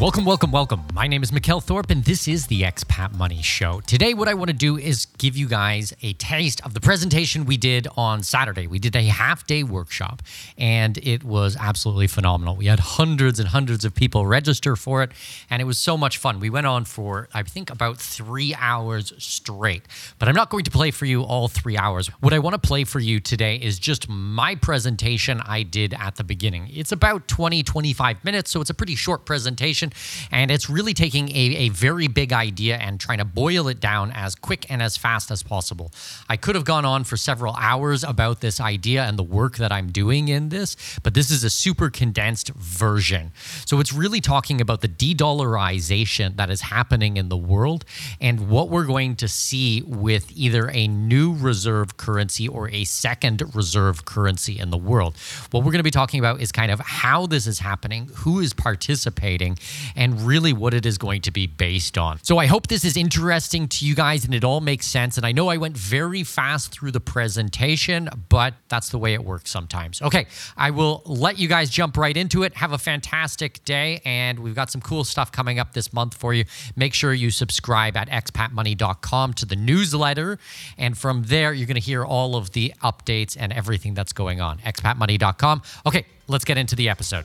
Welcome, welcome, welcome. My name is Mikkel Thorup, and this is the Expat Money Show. Today, what I want to do is give you guys a taste of the presentation we did on Saturday. We did a half day workshop, and it was absolutely phenomenal. We had hundreds and hundreds of people register for it, and it was so much fun. We went on for, I think, about three hours straight. But I'm not going to play for you all three hours. What I want to play for you today is just my presentation I did at the beginning. It's about 20, 25 minutes, so it's a pretty short presentation. And it's really taking a, a very big idea and trying to boil it down as quick and as fast as possible. I could have gone on for several hours about this idea and the work that I'm doing in this, but this is a super condensed version. So it's really talking about the de dollarization that is happening in the world and what we're going to see with either a new reserve currency or a second reserve currency in the world. What we're going to be talking about is kind of how this is happening, who is participating, and really what it is going to be based on. So I hope this is interesting to you guys and it all makes sense. And I know I went very fast through the presentation, but that's the way it works sometimes. Okay, I will let you guys jump right into it. Have a fantastic day, and we've got some cool stuff coming up this month for you. Make sure you subscribe at expatmoney.com to the newsletter, and from there, you're going to hear all of the updates and everything that's going on. expatmoney.com. Okay, let's get into the episode.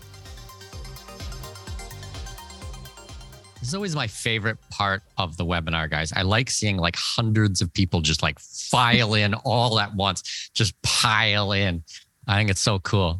This is always my favorite part of the webinar, guys. I like seeing like hundreds of people just like file in all at once, just pile in. I think it's so cool.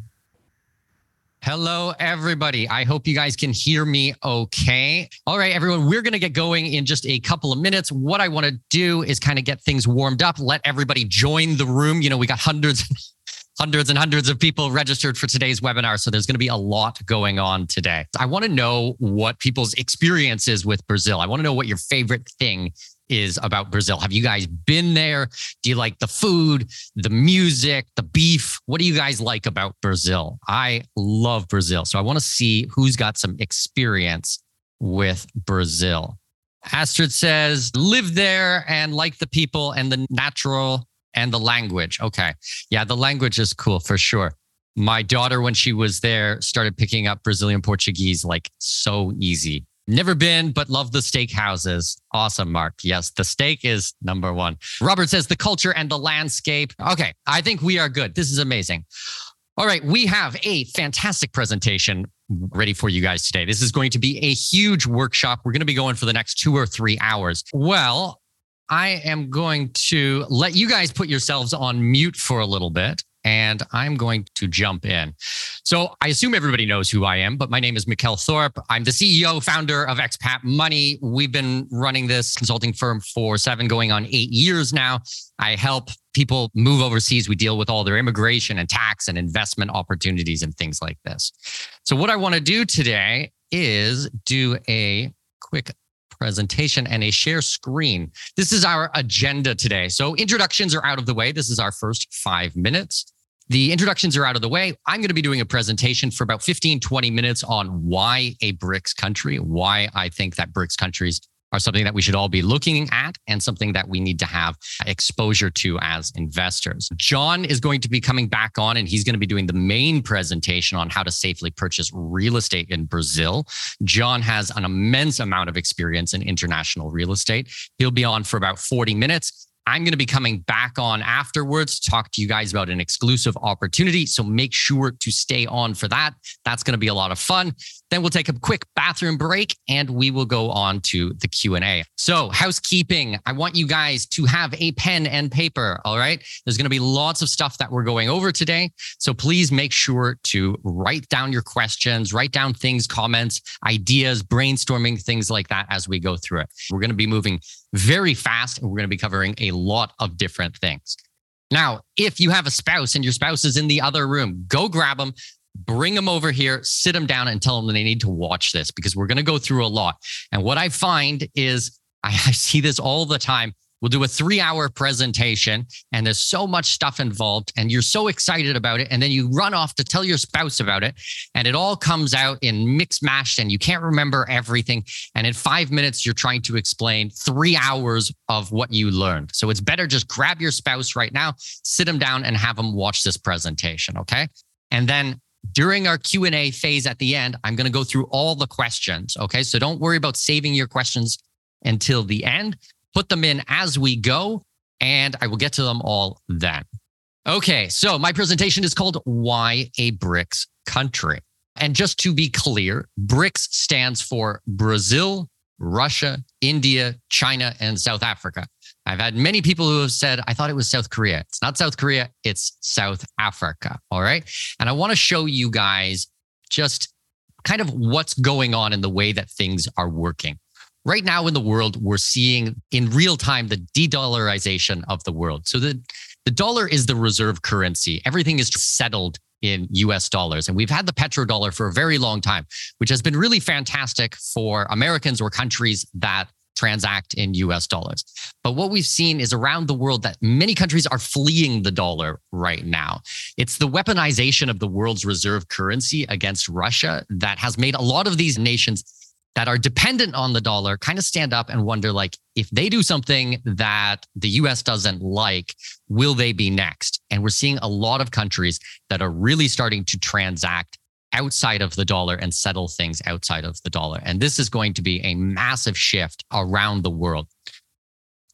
Hello, everybody. I hope you guys can hear me okay. All right, everyone, we're going to get going in just a couple of minutes. What I want to do is kind of get things warmed up, let everybody join the room. You know, we got hundreds hundreds and hundreds of people registered for today's webinar. So there's going to be a lot going on today. I want to know what people's experience is with Brazil. I want to know what your favorite thing is about Brazil. Have you guys been there? Do you like the food, the music, the beef? What do you guys like about Brazil? I love Brazil. So I want to see who's got some experience with Brazil. Astrid says, live there and like the people and the natural and the language. Okay. Yeah, the language is cool for sure. My daughter, when she was there, started picking up Brazilian Portuguese like so easy. Never been, but love the steak houses. Awesome, Mark. Yes, the steak is number one. Robert says the culture and the landscape. Okay, I think we are good. This is amazing. All right, we have a fantastic presentation ready for you guys today. This is going to be a huge workshop. We're going to be going for the next two or three hours. Well, I am going to let you guys put yourselves on mute for a little bit and I'm going to jump in. So I assume everybody knows who I am, but my name is Mikkel Thorup. I'm the CEO, founder of Expat Money. We've been running this consulting firm for seven, going on eight years now. I help people move overseas. We deal with all their immigration and tax and investment opportunities and things like this. So what I want to do today is do a quick presentation and a share screen. This is our agenda today. So introductions are out of the way. This is our first five minutes. The introductions are out of the way. I'm going to be doing a presentation for about 15, 20 minutes on why a BRICS country, why I think that BRICS countries are something that we should all be looking at and something that we need to have exposure to as investors. John is going to be coming back on and he's going to be doing the main presentation on how to safely purchase real estate in Brazil. John has an immense amount of experience in international real estate. He'll be on for about 40 minutes. I'm going to be coming back on afterwards to talk to you guys about an exclusive opportunity. So make sure to stay on for that. That's going to be a lot of fun. Then we'll take a quick bathroom break and we will go on to the Q&A. So, housekeeping, I want you guys to have a pen and paper, all right? There's going to be lots of stuff that we're going over today. So, please make sure to write down your questions, write down things, comments, ideas, brainstorming, things like that as we go through it. We're going to be moving very fast and we're going to be covering a lot of different things. Now, if you have a spouse and your spouse is in the other room, go grab them, bring them over here, sit them down, and tell them that they need to watch this because we're going to go through a lot. And what I find is I, I see this all the time. We'll do a three hour presentation and there's so much stuff involved and you're so excited about it. And then you run off to tell your spouse about it and it all comes out in mixed mashed and you can't remember everything. And in five minutes, you're trying to explain three hours of what you learned. So it's better just grab your spouse right now, sit them down and have them watch this presentation. Okay. And then during our q&a phase at the end i'm going to go through all the questions okay? So don't worry about saving your questions until the end. Put them in as we go and i will get to them all then. Okay so my presentation is called why a brics country. And just to be clear brics stands for brazil russia india china and south africa I've had many people who have said, I thought it was South Korea. It's not South Korea, it's South Africa. All right. And I want to show you guys just kind of what's going on in the way that things are working. Right now in the world, we're seeing in real time the de dollarization of the world. So the, the dollar is the reserve currency, everything is settled in US dollars. And we've had the petrodollar for a very long time, which has been really fantastic for Americans or countries that transact in US dollars. But what we've seen is around the world that many countries are fleeing the dollar right now. It's the weaponization of the world's reserve currency against Russia that has made a lot of these nations that are dependent on the dollar kind of stand up and wonder like if they do something that the US doesn't like will they be next and we're seeing a lot of countries that are really starting to transact outside of the dollar and settle things outside of the dollar. And this is going to be a massive shift around the world.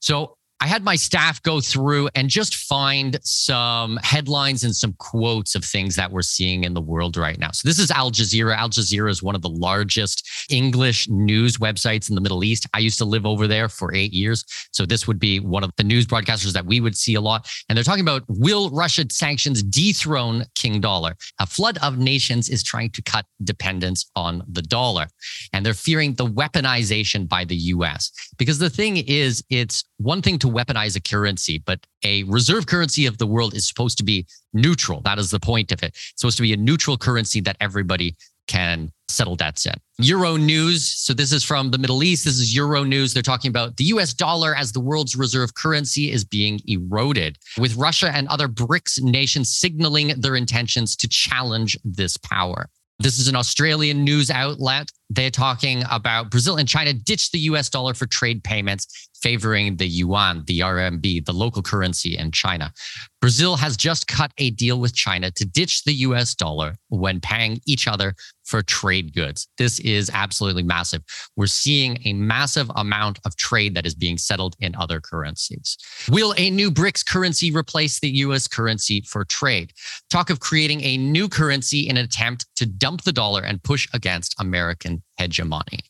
So I had my staff go through and just find some headlines and some quotes of things that we're seeing in the world right now. So this is Al Jazeera. Al Jazeera is one of the largest English news websites in the Middle East. I used to live over there for eight years. So this would be one of the news broadcasters that we would see a lot. And they're talking about will Russia sanctions dethrone King Dollar? A flood of nations is trying to cut dependence on the dollar. And they're fearing the weaponization by the US. Because the thing is, it's one thing to to weaponize a currency, but a reserve currency of the world is supposed to be neutral. That is the point of it. It's supposed to be a neutral currency that everybody can settle debts in. Euro news. So this is from the Middle East. This is Euro news. They're talking about the US dollar as the world's reserve currency is being eroded, with Russia and other BRICS nations signaling their intentions to challenge this power. This is an Australian news outlet. They're talking about Brazil and China ditch the US dollar for trade payments favoring the yuan, the RMB, the local currency in China. Brazil has just cut a deal with China to ditch the US dollar when paying each other for trade goods. This is absolutely massive. We're seeing a massive amount of trade that is being settled in other currencies. Will a new BRICS currency replace the US currency for trade? Talk of creating a new currency in an attempt to dump the dollar and push against American hegemony.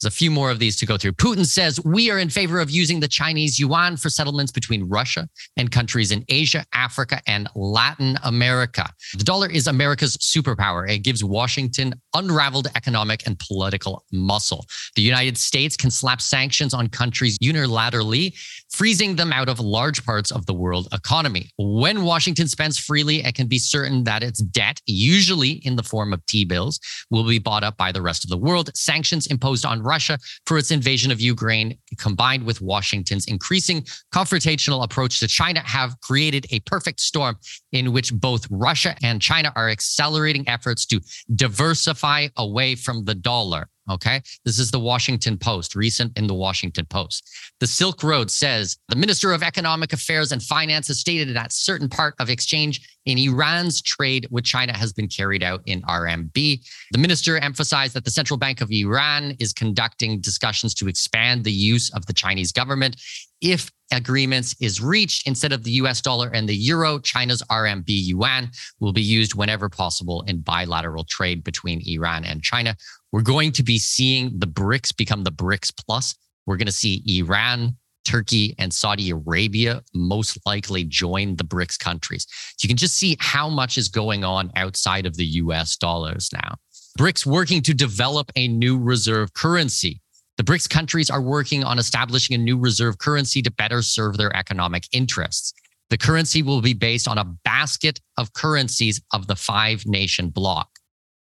There's a few more of these to go through. Putin says we are in favor of using the Chinese yuan for settlements between Russia and countries in Asia, Africa, and Latin America. The dollar is America's superpower. It gives Washington unraveled economic and political muscle. The United States can slap sanctions on countries unilaterally, freezing them out of large parts of the world economy. When Washington spends freely, it can be certain that its debt, usually in the form of T bills, will be bought up by the rest of the world. Sanctions imposed on Russia for its invasion of Ukraine, combined with Washington's increasing confrontational approach to China, have created a perfect storm in which both Russia and China are accelerating efforts to diversify away from the dollar. Okay. This is the Washington Post, recent in the Washington Post. The Silk Road says the Minister of Economic Affairs and Finance has stated that certain part of exchange in Iran's trade with China has been carried out in RMB. The minister emphasized that the Central Bank of Iran is conducting discussions to expand the use of the Chinese government. If agreements is reached instead of the US dollar and the euro, China's RMB yuan will be used whenever possible in bilateral trade between Iran and China. We're going to be seeing the BRICS become the BRICS plus. We're going to see Iran, Turkey, and Saudi Arabia most likely join the BRICS countries. You can just see how much is going on outside of the US dollars now. BRICS working to develop a new reserve currency. The BRICS countries are working on establishing a new reserve currency to better serve their economic interests. The currency will be based on a basket of currencies of the five nation bloc.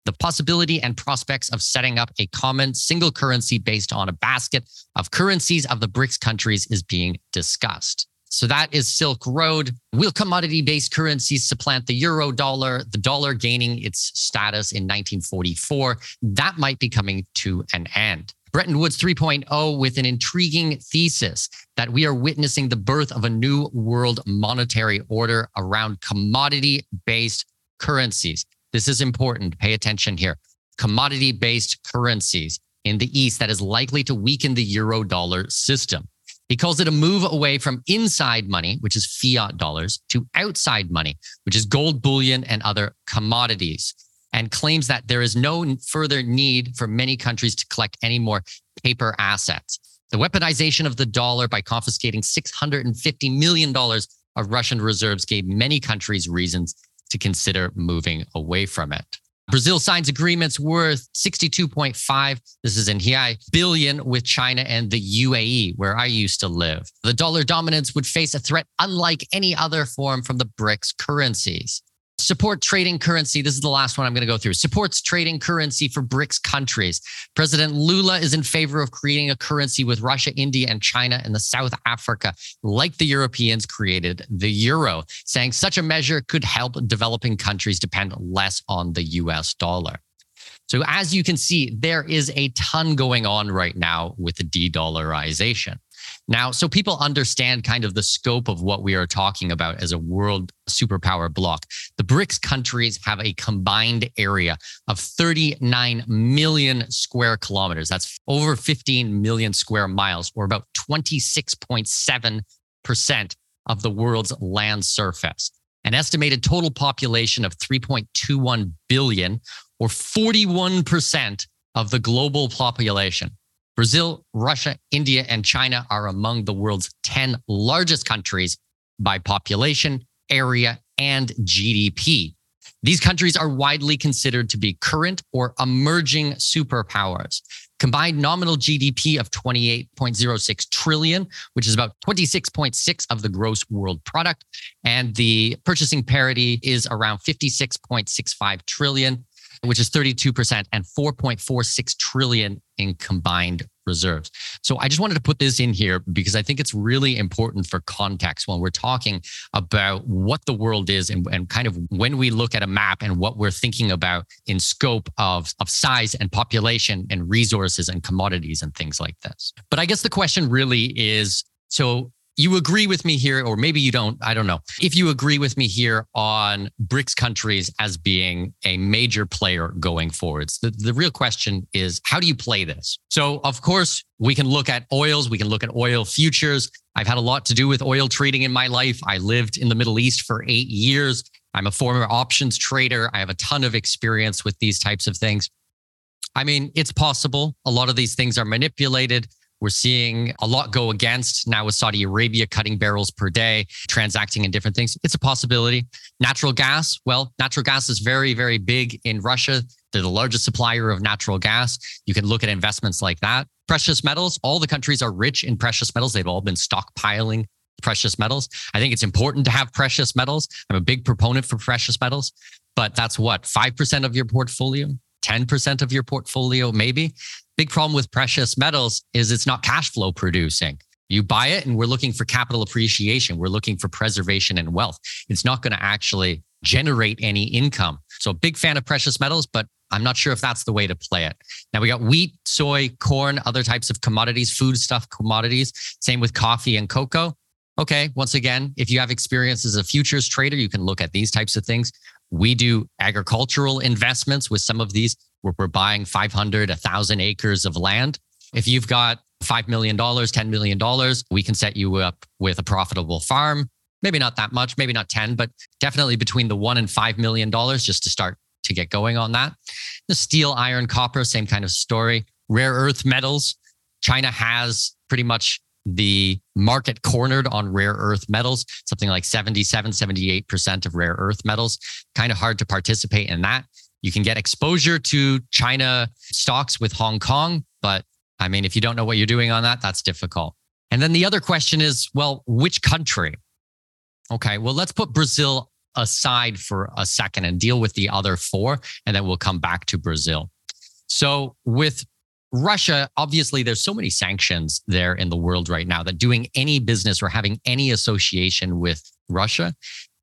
The possibility and prospects of setting up a common single currency based on a basket of currencies of the BRICS countries is being discussed. So that is Silk Road. Will commodity based currencies supplant the euro dollar, the dollar gaining its status in 1944? That might be coming to an end. Bretton Woods 3.0 with an intriguing thesis that we are witnessing the birth of a new world monetary order around commodity based currencies. This is important. Pay attention here. Commodity based currencies in the East that is likely to weaken the euro dollar system. He calls it a move away from inside money, which is fiat dollars, to outside money, which is gold bullion and other commodities, and claims that there is no further need for many countries to collect any more paper assets. The weaponization of the dollar by confiscating $650 million of Russian reserves gave many countries reasons to consider moving away from it. Brazil signs agreements worth 62.5, this is in here, billion with China and the UAE, where I used to live. The dollar dominance would face a threat unlike any other form from the BRICS currencies. Support trading currency. This is the last one I'm going to go through. Supports trading currency for BRICS countries. President Lula is in favor of creating a currency with Russia, India, and China and the South Africa, like the Europeans created the euro, saying such a measure could help developing countries depend less on the US dollar. So, as you can see, there is a ton going on right now with the de dollarization. Now, so people understand kind of the scope of what we are talking about as a world superpower bloc. The BRICS countries have a combined area of 39 million square kilometers. That's over 15 million square miles, or about 26.7% of the world's land surface. An estimated total population of 3.21 billion, or 41% of the global population. Brazil, Russia, India, and China are among the world's 10 largest countries by population, area, and GDP. These countries are widely considered to be current or emerging superpowers. Combined nominal GDP of 28.06 trillion, which is about 26.6 of the gross world product, and the purchasing parity is around 56.65 trillion which is 32% and 4.46 trillion in combined reserves. So I just wanted to put this in here because I think it's really important for context when we're talking about what the world is and, and kind of when we look at a map and what we're thinking about in scope of, of size and population and resources and commodities and things like this. But I guess the question really is so you agree with me here, or maybe you don't, I don't know. If you agree with me here on BRICS countries as being a major player going forwards, the, the real question is how do you play this? So, of course, we can look at oils, we can look at oil futures. I've had a lot to do with oil trading in my life. I lived in the Middle East for eight years. I'm a former options trader. I have a ton of experience with these types of things. I mean, it's possible. A lot of these things are manipulated. We're seeing a lot go against now with Saudi Arabia cutting barrels per day, transacting in different things. It's a possibility. Natural gas, well, natural gas is very, very big in Russia. They're the largest supplier of natural gas. You can look at investments like that. Precious metals, all the countries are rich in precious metals. They've all been stockpiling precious metals. I think it's important to have precious metals. I'm a big proponent for precious metals, but that's what, 5% of your portfolio? 10% of your portfolio, maybe. Big problem with precious metals is it's not cash flow producing. You buy it and we're looking for capital appreciation. We're looking for preservation and wealth. It's not going to actually generate any income. So, big fan of precious metals, but I'm not sure if that's the way to play it. Now we got wheat, soy, corn, other types of commodities, food stuff commodities. Same with coffee and cocoa. Okay, once again, if you have experience as a futures trader, you can look at these types of things. We do agricultural investments with some of these where we're buying 500, 1,000 acres of land. If you've got $5 million, $10 million, we can set you up with a profitable farm. Maybe not that much, maybe not 10, but definitely between the one and $5 million just to start to get going on that. The steel, iron, copper, same kind of story. Rare earth metals. China has pretty much the market cornered on rare earth metals, something like 77, 78% of rare earth metals. Kind of hard to participate in that. You can get exposure to China stocks with Hong Kong, but I mean, if you don't know what you're doing on that, that's difficult. And then the other question is, well, which country? Okay, well, let's put Brazil aside for a second and deal with the other four, and then we'll come back to Brazil. So, with Russia, obviously, there's so many sanctions there in the world right now that doing any business or having any association with Russia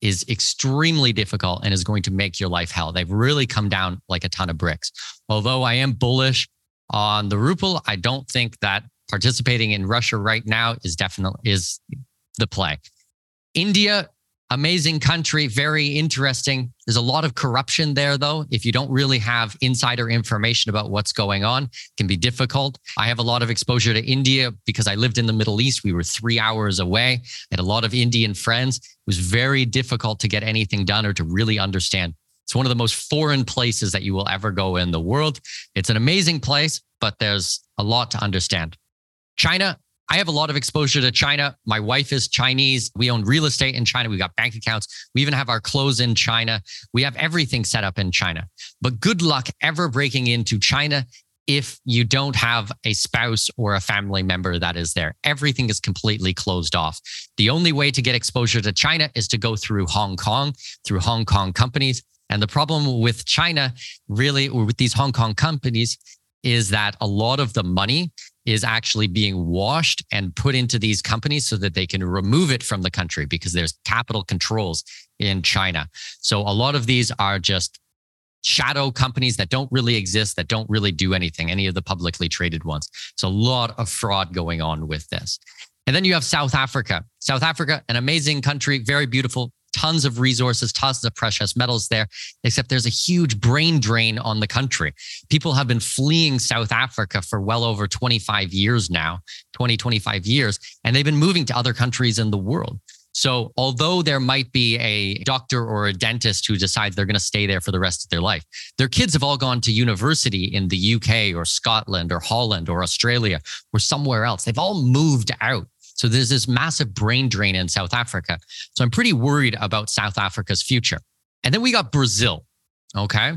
is extremely difficult and is going to make your life hell. They've really come down like a ton of bricks. Although I am bullish on the ruble, I don't think that participating in Russia right now is definitely is the play. India amazing country, very interesting. There's a lot of corruption there, though. If you don't really have insider information about what's going on, it can be difficult. I have a lot of exposure to India because I lived in the Middle East. We were three hours away. I had a lot of Indian friends. It was very difficult to get anything done or to really understand. It's one of the most foreign places that you will ever go in the world. It's an amazing place, but there's a lot to understand. China, I have a lot of exposure to China. My wife is Chinese. We own real estate in China. We've got bank accounts. We even have our clothes in China. We have everything set up in China. But good luck ever breaking into China if you don't have a spouse or a family member that is there. Everything is completely closed off. The only way to get exposure to China is to go through Hong Kong, through Hong Kong companies. And the problem with China, really, or with these Hong Kong companies, is that a lot of the money is actually being washed and put into these companies so that they can remove it from the country because there's capital controls in China. So a lot of these are just shadow companies that don't really exist, that don't really do anything, any of the publicly traded ones. So a lot of fraud going on with this. And then you have South Africa. South Africa, an amazing country, very beautiful, tons of resources, tons of precious metals there, except there's a huge brain drain on the country. People have been fleeing South Africa for well over 25 years now, 20, 25 years, and they've been moving to other countries in the world. So, although there might be a doctor or a dentist who decides they're going to stay there for the rest of their life, their kids have all gone to university in the UK or Scotland or Holland or Australia or somewhere else. They've all moved out. So there's this massive brain drain in South Africa. So I'm pretty worried about South Africa's future. And then we got Brazil. Okay.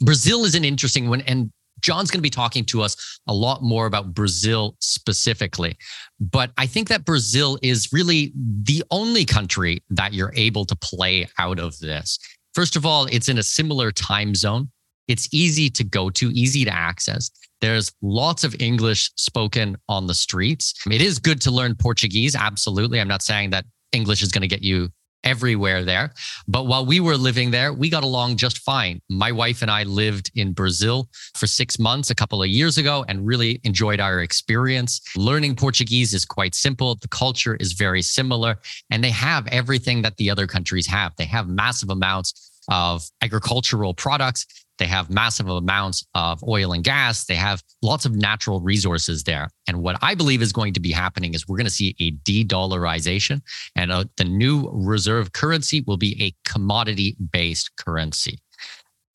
Brazil is an interesting one. And John's going to be talking to us a lot more about Brazil specifically. But I think that Brazil is really the only country that you're able to play out of this. First of all, it's in a similar time zone. It's easy to go to, easy to access. There's lots of English spoken on the streets. It is good to learn Portuguese. Absolutely. I'm not saying that English is going to get you everywhere there. But while we were living there, we got along just fine. My wife and I lived in Brazil for six months a couple of years ago and really enjoyed our experience. Learning Portuguese is quite simple. The culture is very similar, and they have everything that the other countries have. They have massive amounts of agricultural products. They have massive amounts of oil and gas. They have lots of natural resources there. And what I believe is going to be happening is we're going to see a de dollarization, and uh, the new reserve currency will be a commodity based currency.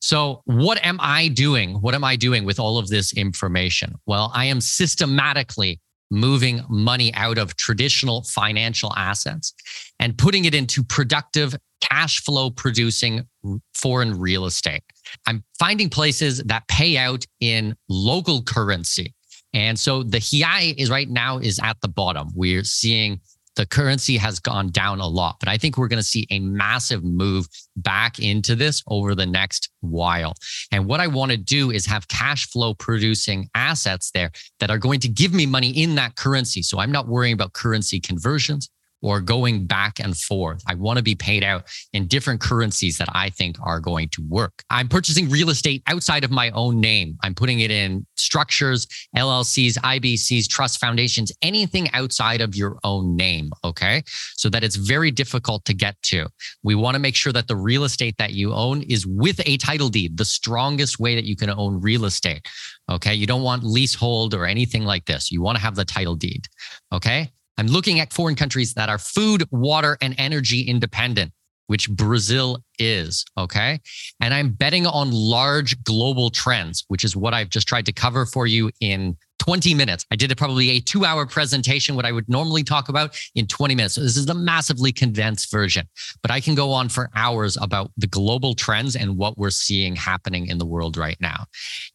So, what am I doing? What am I doing with all of this information? Well, I am systematically moving money out of traditional financial assets and putting it into productive cash flow producing foreign real estate. I'm finding places that pay out in local currency. And so the HII is right now is at the bottom. We're seeing the currency has gone down a lot, but I think we're going to see a massive move back into this over the next while. And what I want to do is have cash flow producing assets there that are going to give me money in that currency. So I'm not worrying about currency conversions or going back and forth. I want to be paid out in different currencies that I think are going to work. I'm purchasing real estate outside of my own name. I'm putting it in structures, LLCs, IBCs, trust foundations, anything outside of your own name. Okay. So that it's very difficult to get to. We want to make sure that the real estate that you own is with a title deed, the strongest way that you can own real estate. Okay. You don't want leasehold or anything like this. You want to have the title deed. Okay. I'm looking at foreign countries that are food, water, and energy independent, which Brazil is. Okay. And I'm betting on large global trends, which is what I've just tried to cover for you in 20 minutes. I did a, probably a two hour presentation, what I would normally talk about in 20 minutes. So this is the massively condensed version, but I can go on for hours about the global trends and what we're seeing happening in the world right now.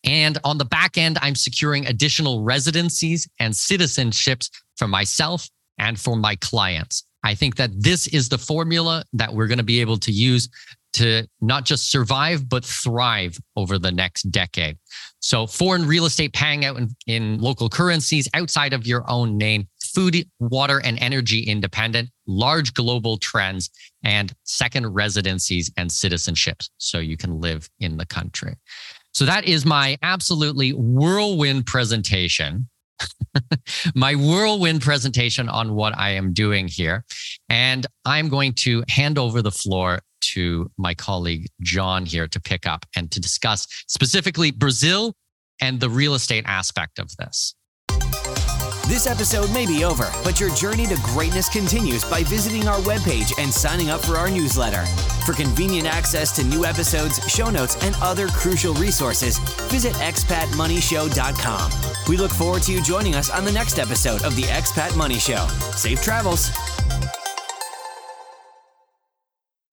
And on the back end, I'm securing additional residencies and citizenships for myself and for my clients. I think that this is the formula that we're going to be able to use to not just survive, but thrive over the next decade. So, foreign real estate paying out in, in, local currencies outside of your own name, food, water, and energy independent, large global trends, and second residencies and citizenships so you can live in the country. So, that is my absolutely whirlwind presentation my whirlwind presentation on what I am doing here. And I'm going to hand over the floor to my colleague John here to pick up and to discuss specifically Brazil and the real estate aspect of this. This episode may be over, but your journey to greatness continues by visiting our webpage and signing up for our newsletter. For convenient access to new episodes, show notes, and other crucial resources, visit expatmoneyshow.com. We look forward to you joining us on the next episode of the Expat Money Show. Safe travels.